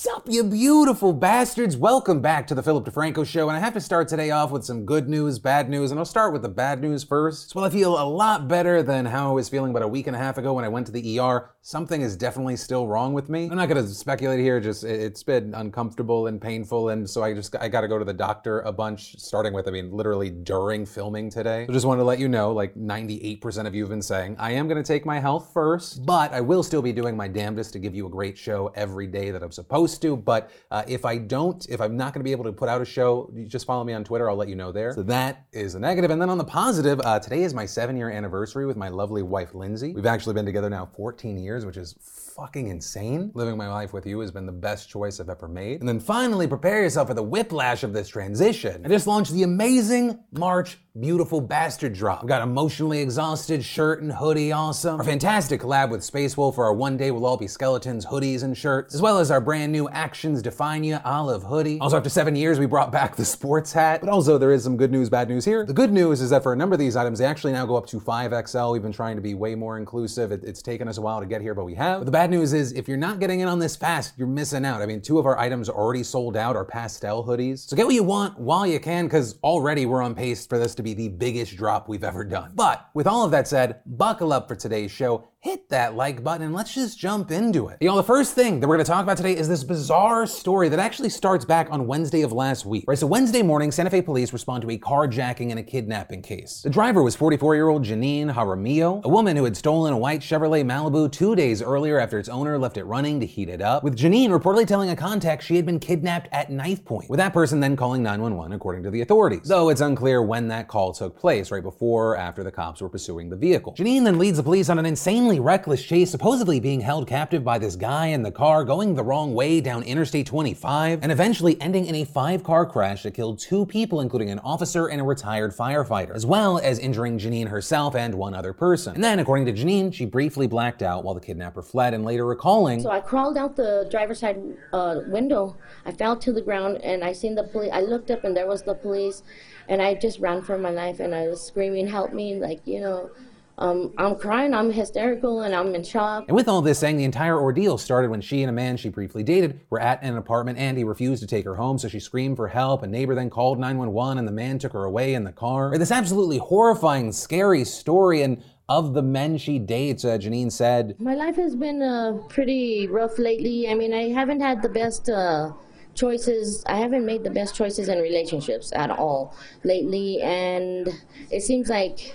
Sup, you beautiful bastards! Welcome back to the Philip DeFranco Show, and I have to start today off with some good news, bad news, and I'll start with the bad news first. Well, I feel a lot better than how I was feeling about a week and a half ago when I went to the ER. Something is definitely still wrong with me. I'm not gonna speculate here, just it's been uncomfortable and painful, and so I just I gotta go to the doctor a bunch, starting with, I mean, literally during filming today. So just wanted to let you know, like 98% of you have been saying, I am gonna take my health first, but I will still be doing my damnedest to give you a great show every day that I'm supposed to. But uh, if I don't, if I'm not going to be able to put out a show, just follow me on Twitter. I'll let you know there. So that is a negative. And then on the positive, uh, today is my seven year anniversary with my lovely wife, Lindsay. We've actually been together now 14 years, which is fucking insane. Living my life with you has been the best choice I've ever made. And then finally, prepare yourself for the whiplash of this transition. I just launched the amazing March Beautiful Bastard drop. I've got emotionally exhausted shirt and hoodie awesome. Our fantastic collab with Space Wolf for our one day will all be skeletons, hoodies, and shirts, as well as our brand new Actions Define You olive hoodie. Also, after seven years, we brought back the sports hat. But also, there is some good news, bad news here. The good news is that for a number of these items, they actually now go up to 5XL. We've been trying to be way more inclusive. It, it's taken us a while to get here, but we have. But the bad news is if you're not getting in on this fast, you're missing out. I mean, two of our items are already sold out, our pastel hoodies. So get what you want while you can, because already we're on pace for this to be the biggest drop drop we've ever done. But with all of that said, buckle up for today's show hit that like button and let's just jump into it. You know, the first thing that we're gonna talk about today is this bizarre story that actually starts back on Wednesday of last week. Right, so Wednesday morning, Santa Fe police respond to a carjacking and a kidnapping case. The driver was 44 year old Janine Jaramillo, a woman who had stolen a white Chevrolet Malibu two days earlier after its owner left it running to heat it up, with Janine reportedly telling a contact she had been kidnapped at knife point, with that person then calling 911 according to the authorities. Though it's unclear when that call took place, right before or after the cops were pursuing the vehicle. Janine then leads the police on an insanely insanely reckless chase, supposedly being held captive by this guy in the car, going the wrong way down Interstate 25, and eventually ending in a five car crash that killed two people, including an officer and a retired firefighter, as well as injuring Janine herself and one other person. And then, according to Janine, she briefly blacked out while the kidnapper fled and later recalling. So I crawled out the driver's side uh, window. I fell to the ground and I seen the police. I looked up and there was the police, and I just ran for my life and I was screaming, "Help me!" Like you know um, I'm crying, I'm hysterical, and I'm in shock. And with all this saying, the entire ordeal started when she and a man she briefly dated were at an apartment and he refused to take her home, so she screamed for help. A neighbor then called 911 and the man took her away in the car. This absolutely horrifying, scary story, and of the men she dates, uh, Janine said, My life has been uh, pretty rough lately. I mean, I haven't had the best. Uh, choices i haven't made the best choices in relationships at all lately and it seems like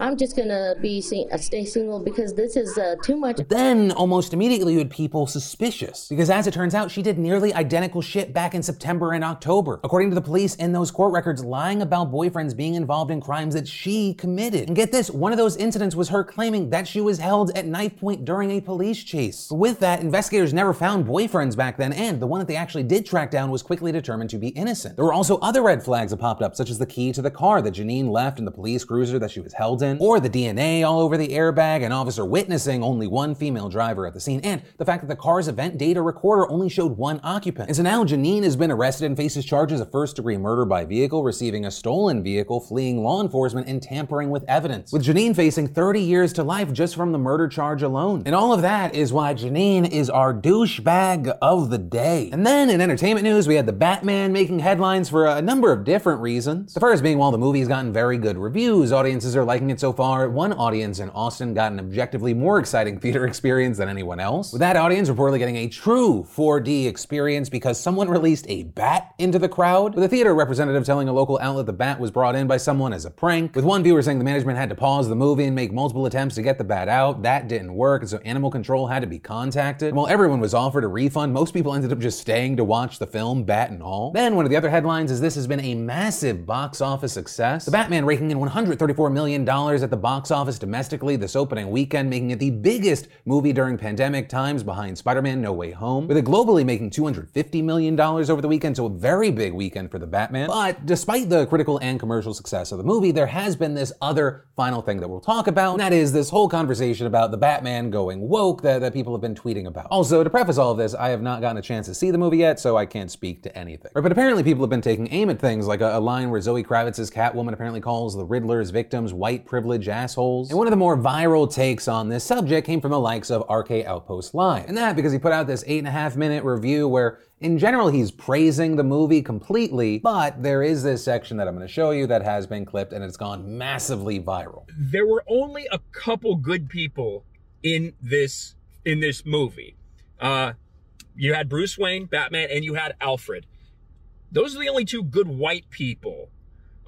I'm just gonna be sing- uh, stay single because this is uh, too much. Then, almost immediately, you had people suspicious because, as it turns out, she did nearly identical shit back in September and October. According to the police in those court records, lying about boyfriends being involved in crimes that she committed. And get this, one of those incidents was her claiming that she was held at knife point during a police chase. With that, investigators never found boyfriends back then, and the one that they actually did track down was quickly determined to be innocent. There were also other red flags that popped up, such as the key to the car that Janine left in the police cruiser that she was held in or the DNA all over the airbag, an officer witnessing only one female driver at the scene, and the fact that the car's event data recorder only showed one occupant. And so now Janine has been arrested and faces charges of first degree murder by vehicle, receiving a stolen vehicle, fleeing law enforcement, and tampering with evidence. With Janine facing 30 years to life just from the murder charge alone. And all of that is why Janine is our douchebag of the day. And then in entertainment news, we had the Batman making headlines for a number of different reasons. The first being while the movie's gotten very good reviews, audiences are liking it so far one audience in Austin got an objectively more exciting theater experience than anyone else. With that audience reportedly getting a true 4D experience because someone released a bat into the crowd, with a theater representative telling a local outlet the bat was brought in by someone as a prank, with one viewer saying the management had to pause the movie and make multiple attempts to get the bat out. That didn't work, and so animal control had to be contacted. And while everyone was offered a refund, most people ended up just staying to watch the film, bat and all. Then one of the other headlines is this has been a massive box office success. The Batman raking in $134 million at the box office domestically this opening weekend, making it the biggest movie during pandemic times behind Spider Man No Way Home, with it globally making $250 million over the weekend, so a very big weekend for the Batman. But despite the critical and commercial success of the movie, there has been this other final thing that we'll talk about, and that is this whole conversation about the Batman going woke that, that people have been tweeting about. Also, to preface all of this, I have not gotten a chance to see the movie yet, so I can't speak to anything. But apparently, people have been taking aim at things like a, a line where Zoe Kravitz's Catwoman apparently calls the Riddler's victims white privilege privilege assholes. And one of the more viral takes on this subject came from the likes of RK Outpost Live. And that because he put out this eight and a half minute review where in general, he's praising the movie completely, but there is this section that I'm going to show you that has been clipped and it's gone massively viral. There were only a couple good people in this in this movie. Uh, you had Bruce Wayne, Batman, and you had Alfred. Those are the only two good white people.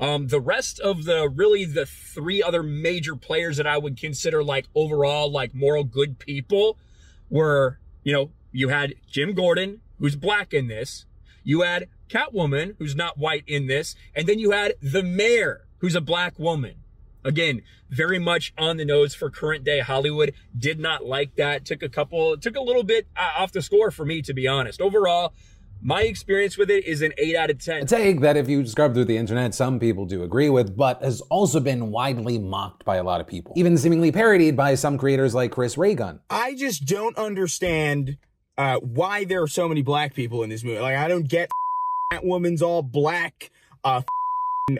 Um, the rest of the really the three other major players that I would consider like overall like moral good people were, you know, you had Jim Gordon, who's black in this. You had Catwoman, who's not white in this. And then you had the mayor, who's a black woman. Again, very much on the nose for current day Hollywood. Did not like that. Took a couple, took a little bit uh, off the score for me, to be honest. Overall, my experience with it is an 8 out of 10. A take that if you scrub through the internet, some people do agree with, but has also been widely mocked by a lot of people. Even seemingly parodied by some creators like Chris Ray Gun. I just don't understand uh, why there are so many black people in this movie. Like, I don't get that woman's all black. Uh,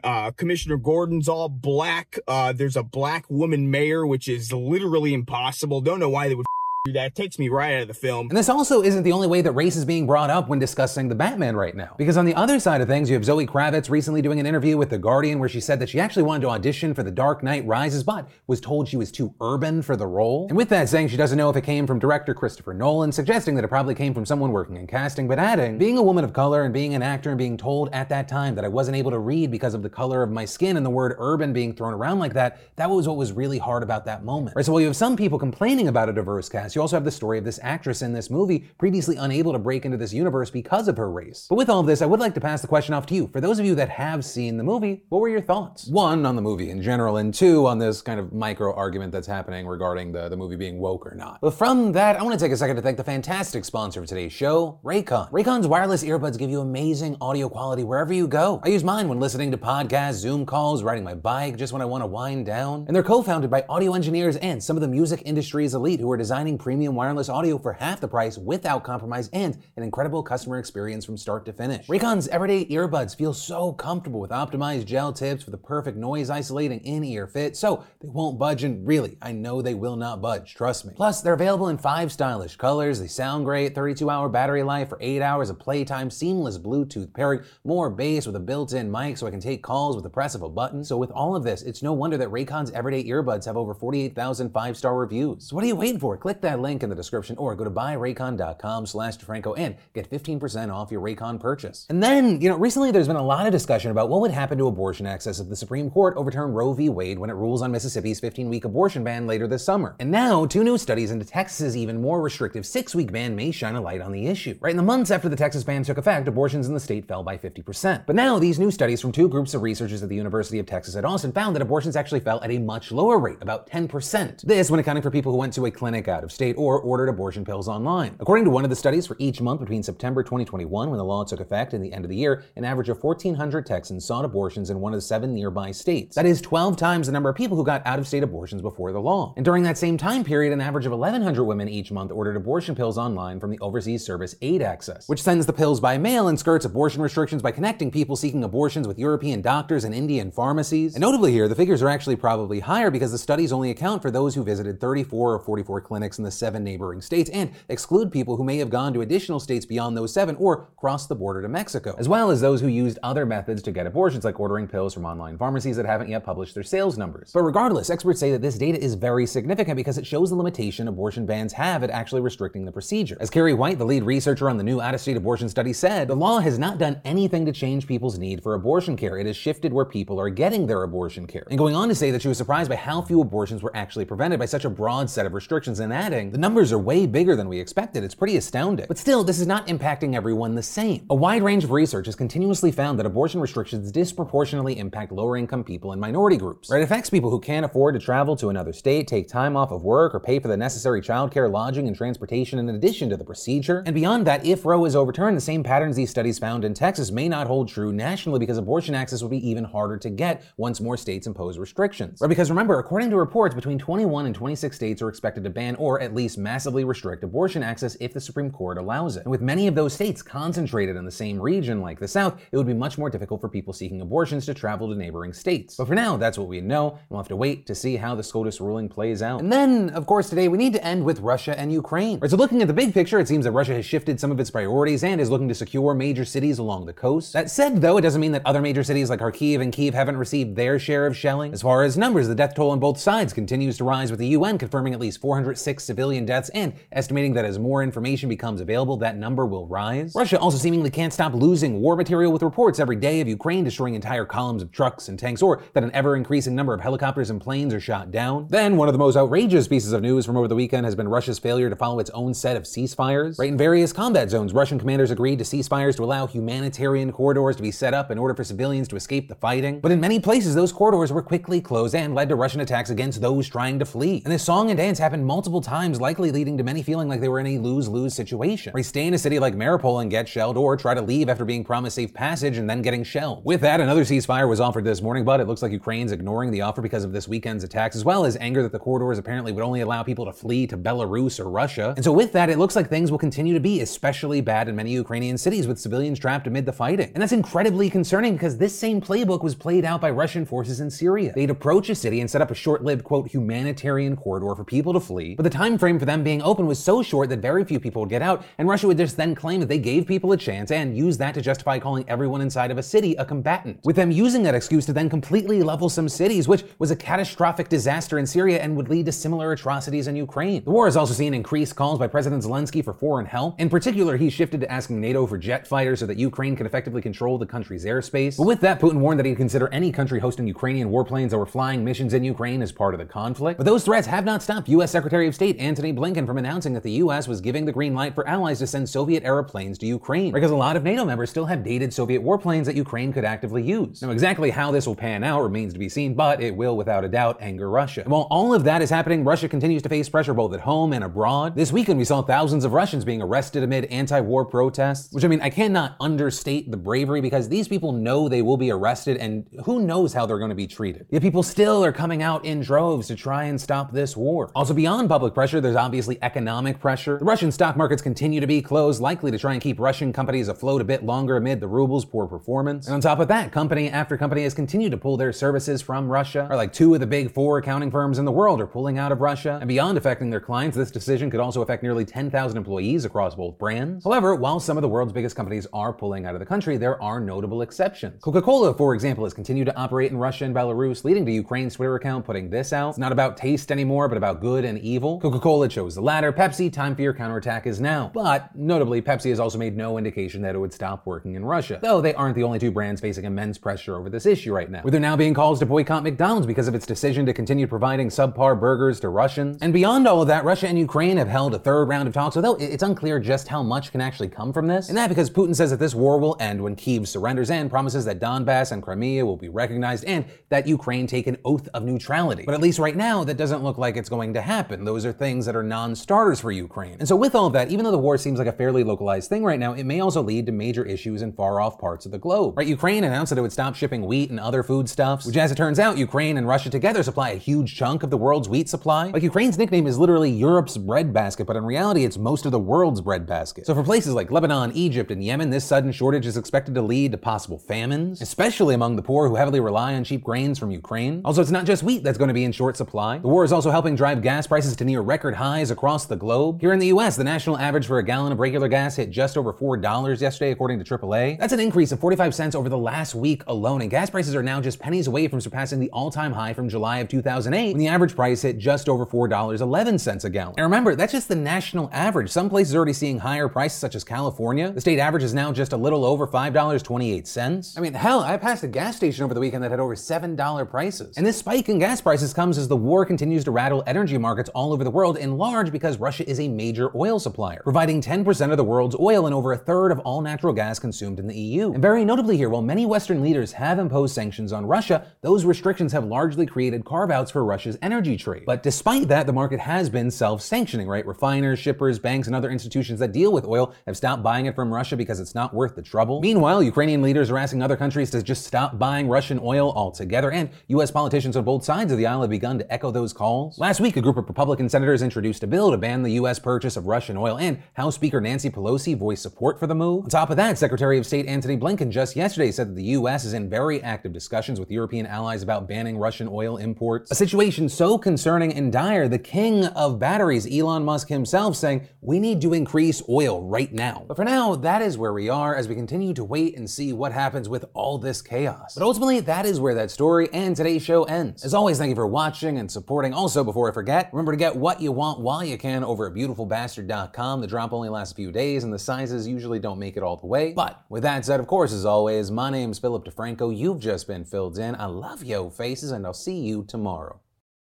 uh, Commissioner Gordon's all black. Uh, there's a black woman mayor, which is literally impossible. Don't know why they would that takes me right out of the film. And this also isn't the only way that race is being brought up when discussing the Batman right now. Because on the other side of things, you have Zoe Kravitz recently doing an interview with The Guardian where she said that she actually wanted to audition for The Dark Knight Rises, but was told she was too urban for the role. And with that, saying she doesn't know if it came from director Christopher Nolan, suggesting that it probably came from someone working in casting, but adding, being a woman of color and being an actor and being told at that time that I wasn't able to read because of the color of my skin and the word urban being thrown around like that, that was what was really hard about that moment. Right, so while you have some people complaining about a diverse cast, you also have the story of this actress in this movie previously unable to break into this universe because of her race. But with all of this, I would like to pass the question off to you. For those of you that have seen the movie, what were your thoughts? One, on the movie in general, and two, on this kind of micro argument that's happening regarding the, the movie being woke or not. But from that, I want to take a second to thank the fantastic sponsor of today's show, Raycon. Raycon's wireless earbuds give you amazing audio quality wherever you go. I use mine when listening to podcasts, Zoom calls, riding my bike, just when I want to wind down. And they're co-founded by audio engineers and some of the music industry's elite who are designing premium wireless audio for half the price without compromise and an incredible customer experience from start to finish. Raycon's everyday earbuds feel so comfortable with optimized gel tips for the perfect noise isolating in-ear fit, so they won't budge and really, I know they will not budge, trust me. Plus, they're available in five stylish colors, they sound great, 32 hour battery life for 8 hours of playtime, seamless Bluetooth pairing, more bass with a built-in mic so I can take calls with the press of a button. So with all of this, it's no wonder that Raycon's everyday earbuds have over 48,000 five-star reviews. So what are you waiting for? Click that link in the description or go to buyraycon.com slash DeFranco and get 15% off your Raycon purchase. And then, you know, recently there's been a lot of discussion about what would happen to abortion access if the Supreme Court overturned Roe v. Wade when it rules on Mississippi's 15-week abortion ban later this summer. And now, two new studies into Texas's even more restrictive six-week ban may shine a light on the issue. Right in the months after the Texas ban took effect, abortions in the state fell by 50%. But now, these new studies from two groups of researchers at the University of Texas at Austin found that abortions actually fell at a much lower rate, about 10%. This when accounting for people who went to a clinic out of state or ordered abortion pills online. According to one of the studies for each month between September 2021, when the law took effect, and the end of the year, an average of 1,400 Texans sought abortions in one of the seven nearby states. That is 12 times the number of people who got out of state abortions before the law. And during that same time period, an average of 1,100 women each month ordered abortion pills online from the overseas service Aid Access, which sends the pills by mail and skirts abortion restrictions by connecting people seeking abortions with European doctors and Indian pharmacies. And notably here, the figures are actually probably higher because the studies only account for those who visited 34 or 44 clinics in the seven neighboring states and exclude people who may have gone to additional states beyond those seven or crossed the border to Mexico, as well as those who used other methods to get abortions, like ordering pills from online pharmacies that haven't yet published their sales numbers. But regardless, experts say that this data is very significant because it shows the limitation abortion bans have at actually restricting the procedure. As Kari White, the lead researcher on the new out of state abortion study, said, the law has not done anything to change people's need for abortion care. It has shifted where people are getting their abortion care. And going on to say that she was surprised by how few abortions were actually prevented by such a broad set of restrictions, and adding, the numbers are way bigger than we expected. It's pretty astounding. But still, this is not impacting everyone the same. A wide range of research has continuously found that abortion restrictions disproportionately impact lower income people and minority groups. Right? It affects people who can't afford to travel to another state, take time off of work, or pay for the necessary childcare, lodging, and transportation in addition to the procedure. And beyond that, if Roe is overturned, the same patterns these studies found in Texas may not hold true nationally because abortion access would be even harder to get once more states impose restrictions. Right? Because remember, according to reports, between 21 and 26 states are expected to ban or at at least massively restrict abortion access if the Supreme Court allows it. And with many of those states concentrated in the same region like the South, it would be much more difficult for people seeking abortions to travel to neighboring states. But for now, that's what we know, and we'll have to wait to see how the SCOTUS ruling plays out. And then, of course, today we need to end with Russia and Ukraine. Right, so looking at the big picture, it seems that Russia has shifted some of its priorities and is looking to secure major cities along the coast. That said, though, it doesn't mean that other major cities like Kharkiv and Kiev haven't received their share of shelling. As far as numbers, the death toll on both sides continues to rise, with the UN confirming at least 406 civilian deaths and estimating that as more information becomes available, that number will rise. Russia also seemingly can't stop losing war material with reports every day of Ukraine destroying entire columns of trucks and tanks, or that an ever increasing number of helicopters and planes are shot down. Then, one of the most outrageous pieces of news from over the weekend has been Russia's failure to follow its own set of ceasefires. Right in various combat zones, Russian commanders agreed to ceasefires to allow humanitarian corridors to be set up in order for civilians to escape the fighting. But in many places, those corridors were quickly closed and led to Russian attacks against those trying to flee. And this song and dance happened multiple times, likely leading to many feeling like they were in a lose-lose situation. Right, stay in a city like Mariupol and get shelled, or try to leave after being promised safe passage and then getting shelled. With that, another ceasefire was offered this morning, but it looks like Ukraine's ignoring the offer because of this weekend's attacks, as well as anger that the corridors apparently would only allow people to flee to Belarus or Russia. And so with that, it looks like things will continue to be especially bad in many Ukrainian cities with civilians trapped amid the fighting. And that's incredibly concerning because this same playbook was played out by Russian forces in Syria. They'd approach a city and set up a short-lived, quote, humanitarian corridor for people to flee, but the time frame for them being open was so short that very few people would get out, and Russia would just then claim that they gave people a chance and use that to justify calling everyone inside of a city a combatant. With them using that excuse to then completely level some cities, which was a catastrophic disaster in Syria and would lead to similar atrocities in Ukraine. The war has also seen increased calls by President Zelensky for foreign help. In particular, he shifted to asking NATO for jet fighters so that Ukraine could effectively control the country's airspace. But with that, Putin warned that he'd consider any country hosting Ukrainian warplanes that were flying missions in Ukraine as part of the conflict. But those threats have not stopped U.S. Secretary of State Antony Blinken from announcing that the U.S. was giving the green light for allies to send Soviet era planes to Ukraine, because a lot of NATO members still have dated Soviet warplanes that Ukraine could actively use. Now, exactly how this will pan out remains to be seen, but it will without a doubt anger Russia. And while all of that is happening, Russia continues to face pressure both at home and abroad. This weekend, we saw thousands of Russians being arrested amid anti war protests, which I mean, I cannot understate the bravery because these people know they will be arrested and who knows how they're going to be treated. Yet people still are coming out in droves to try and stop this war. Also, beyond public pressure, there's obviously economic pressure. The Russian stock markets continue to be closed, likely to try and keep Russian companies afloat a bit longer amid the ruble's poor performance. And on top of that, company after company has continued to pull their services from Russia, or like two of the big four accounting firms in the world are pulling out of Russia. And beyond affecting their clients, this decision could also affect nearly 10,000 employees across both brands. However, while some of the world's biggest companies are pulling out of the country, there are notable exceptions. Coca-Cola, for example, has continued to operate in Russia and Belarus, leading to Ukraine's Twitter account putting this out. It's not about taste anymore, but about good and evil. Coca-Cola chose the latter. Pepsi, time for your counterattack is now. But notably, Pepsi has also made no indication that it would stop working in Russia. Though they aren't the only two brands facing immense pressure over this issue right now. With there now being calls to boycott McDonald's because of its decision to continue providing subpar burgers to Russians. And beyond all of that, Russia and Ukraine have held a third round of talks, although it's unclear just how much can actually come from this. And that because Putin says that this war will end when Kyiv surrenders and promises that Donbass and Crimea will be recognized and that Ukraine take an oath of neutrality. But at least right now, that doesn't look like it's going to happen. Those are things that are non-starters for Ukraine. And so with all of that, even though the war seems like a fairly localized thing right now, it may also lead to major issues in far-off parts of the globe. Right? Ukraine announced that it would stop shipping wheat and other foodstuffs, which as it turns out, Ukraine and Russia together supply a huge chunk of the world's wheat supply. Like Ukraine's nickname is literally Europe's breadbasket, but in reality, it's most of the world's breadbasket. So for places like Lebanon, Egypt, and Yemen, this sudden shortage is expected to lead to possible famines, especially among the poor who heavily rely on cheap grains from Ukraine. Also, it's not just wheat that's going to be in short supply. The war is also helping drive gas prices to near record highs across the globe. Here in the US, the national average for a gallon of regular gas hit just over $4 yesterday, according to AAA. That's an increase of 45 cents over the last week alone, and gas prices are now just pennies away from surpassing the all-time high from July of 2008, when the average price hit just over $4.11 a gallon. And remember, that's just the national average. Some places are already seeing higher prices, such as California. The state average is now just a little over $5.28. I mean, hell, I passed a gas station over the weekend that had over $7 prices. And this spike in gas prices comes as the war continues to rattle energy markets all over the world, in large because Russia is a major oil supplier, providing 10% of the world's oil and over a third of all natural gas consumed in the EU. And very notably here, while many Western leaders have imposed sanctions on Russia, those restrictions have largely created carve outs for Russia's energy trade. But despite that, the market has been self sanctioning, right? Refiners, shippers, banks, and other institutions that deal with oil have stopped buying it from Russia because it's not worth the trouble. Meanwhile, Ukrainian leaders are asking other countries to just stop buying Russian oil altogether, and U.S. politicians on both sides of the aisle have begun to echo those calls. Last week, a group of Republican senators senators introduced a bill to ban the U.S. purchase of Russian oil, and House Speaker Nancy Pelosi voiced support for the move. On top of that, Secretary of State Antony Blinken just yesterday said that the U.S. is in very active discussions with European allies about banning Russian oil imports. A situation so concerning and dire, the king of batteries, Elon Musk himself, saying, We need to increase oil right now. But for now, that is where we are as we continue to wait and see what happens with all this chaos. But ultimately, that is where that story and today's show ends. As always, thank you for watching and supporting. Also, before I forget, remember to get what you want while you can over at beautifulbastard.com. The drop only lasts a few days and the sizes usually don't make it all the way. But with that said, of course, as always, my name's Philip DeFranco. You've just been filled in. I love yo faces and I'll see you tomorrow.